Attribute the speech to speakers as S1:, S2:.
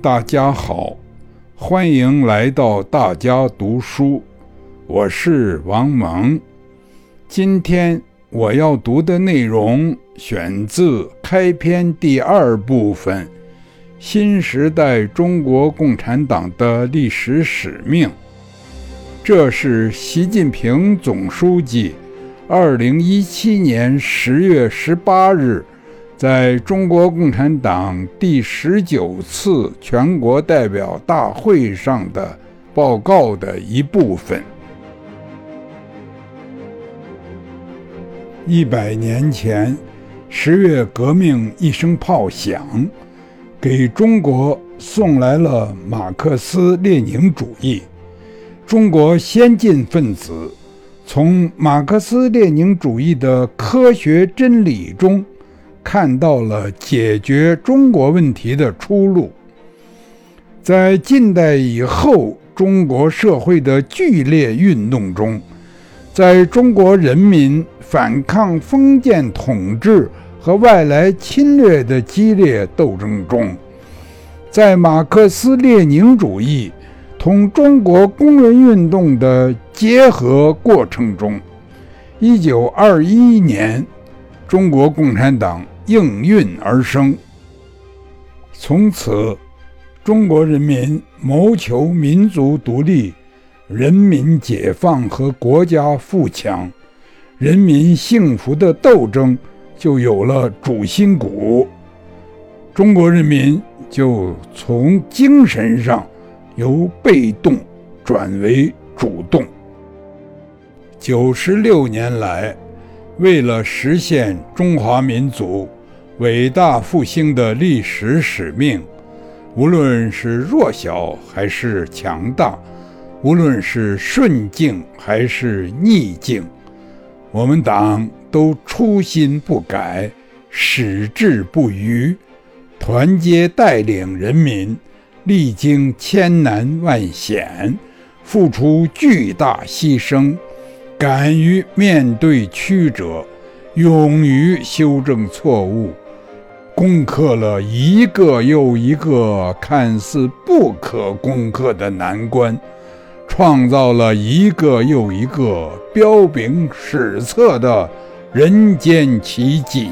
S1: 大家好，欢迎来到大家读书，我是王蒙。今天我要读的内容选自开篇第二部分《新时代中国共产党的历史使命》，这是习近平总书记二零一七年十月十八日。在中国共产党第十九次全国代表大会上的报告的一部分。一百年前，十月革命一声炮响，给中国送来了马克思列宁主义。中国先进分子从马克思列宁主义的科学真理中。看到了解决中国问题的出路。在近代以后中国社会的剧烈运动中，在中国人民反抗封建统治和外来侵略的激烈斗争中，在马克思列宁主义同中国工人运动的结合过程中，一九二一年，中国共产党。应运而生。从此，中国人民谋求民族独立、人民解放和国家富强、人民幸福的斗争就有了主心骨。中国人民就从精神上由被动转为主动。九十六年来，为了实现中华民族。伟大复兴的历史使命，无论是弱小还是强大，无论是顺境还是逆境，我们党都初心不改，矢志不渝，团结带领人民，历经千难万险，付出巨大牺牲，敢于面对曲折，勇于修正错误。攻克了一个又一个看似不可攻克的难关，创造了一个又一个彪炳史册的人间奇迹。